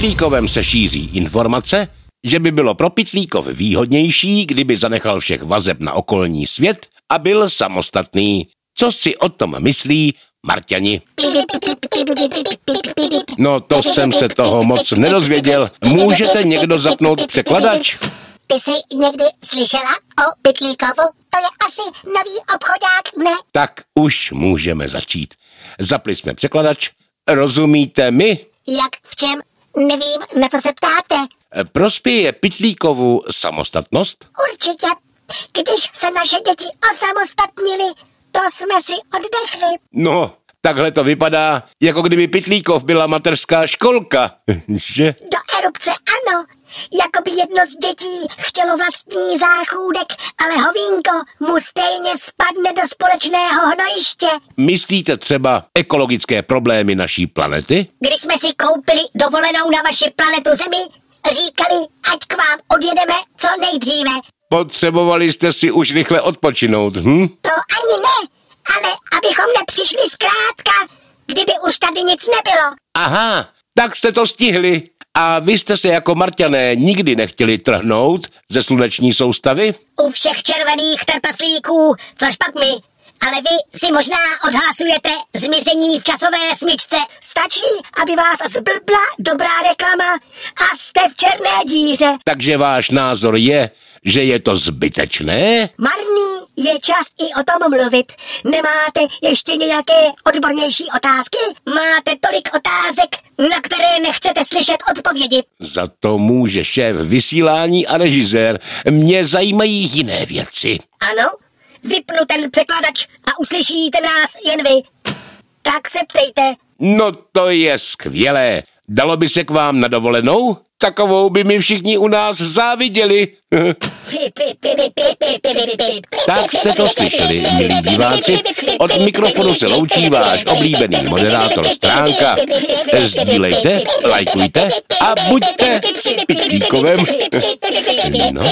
Pitlíkovem se šíří informace, že by bylo pro Pitlíkov výhodnější, kdyby zanechal všech vazeb na okolní svět a byl samostatný. Co si o tom myslí Marťani? No to jsem se toho moc nedozvěděl. Můžete někdo zapnout překladač? Ty jsi někdy slyšela o Pitlíkovu? To je asi nový obchodák, ne? Tak už můžeme začít. Zapli jsme překladač. Rozumíte mi? Jak v čem? Nevím, na co se ptáte. Prospěje Pitlíkovu samostatnost? Určitě. Když se naše děti osamostatnili, to jsme si oddechli. No, takhle to vypadá, jako kdyby Pitlíkov byla mateřská školka, že? Do erupce ano. Jako by jedno z dětí chtělo vlastní záchůdek, ale hovínko mu stejně spadne do společného hnojiště. Myslíte třeba ekologické problémy naší planety? Když jsme si koupili dovolenou na vaši planetu Zemi, říkali, ať k vám odjedeme co nejdříve. Potřebovali jste si už rychle odpočinout, hm? To ani ne, ale abychom nepřišli zkrátka, kdyby už tady nic nebylo. Aha, tak jste to stihli. A vy jste se jako Marťané nikdy nechtěli trhnout ze sluneční soustavy? U všech červených trpaslíků, což pak my. Ale vy si možná odhlasujete zmizení v časové smyčce. Stačí, aby vás zblbla dobrá reklama a jste v černé díře. Takže váš názor je, že je to zbytečné? Marný je čas i o tom mluvit. Nemáte ještě nějaké odbornější otázky? Máte tolik otázek, na které nechcete slyšet odpovědi. Za to může šéf vysílání a režisér. Mě zajímají jiné věci. Ano, vypnu ten překladač a uslyšíte nás jen vy. Tak se ptejte. No to je skvělé. Dalo by se k vám na dovolenou? Takovou by mi všichni u nás záviděli. tak jste to slyšeli, milí diváci. Od mikrofonu se loučí váš oblíbený moderátor Stránka. Sdílejte, lajkujte a buďte s Pitlíkovem. no.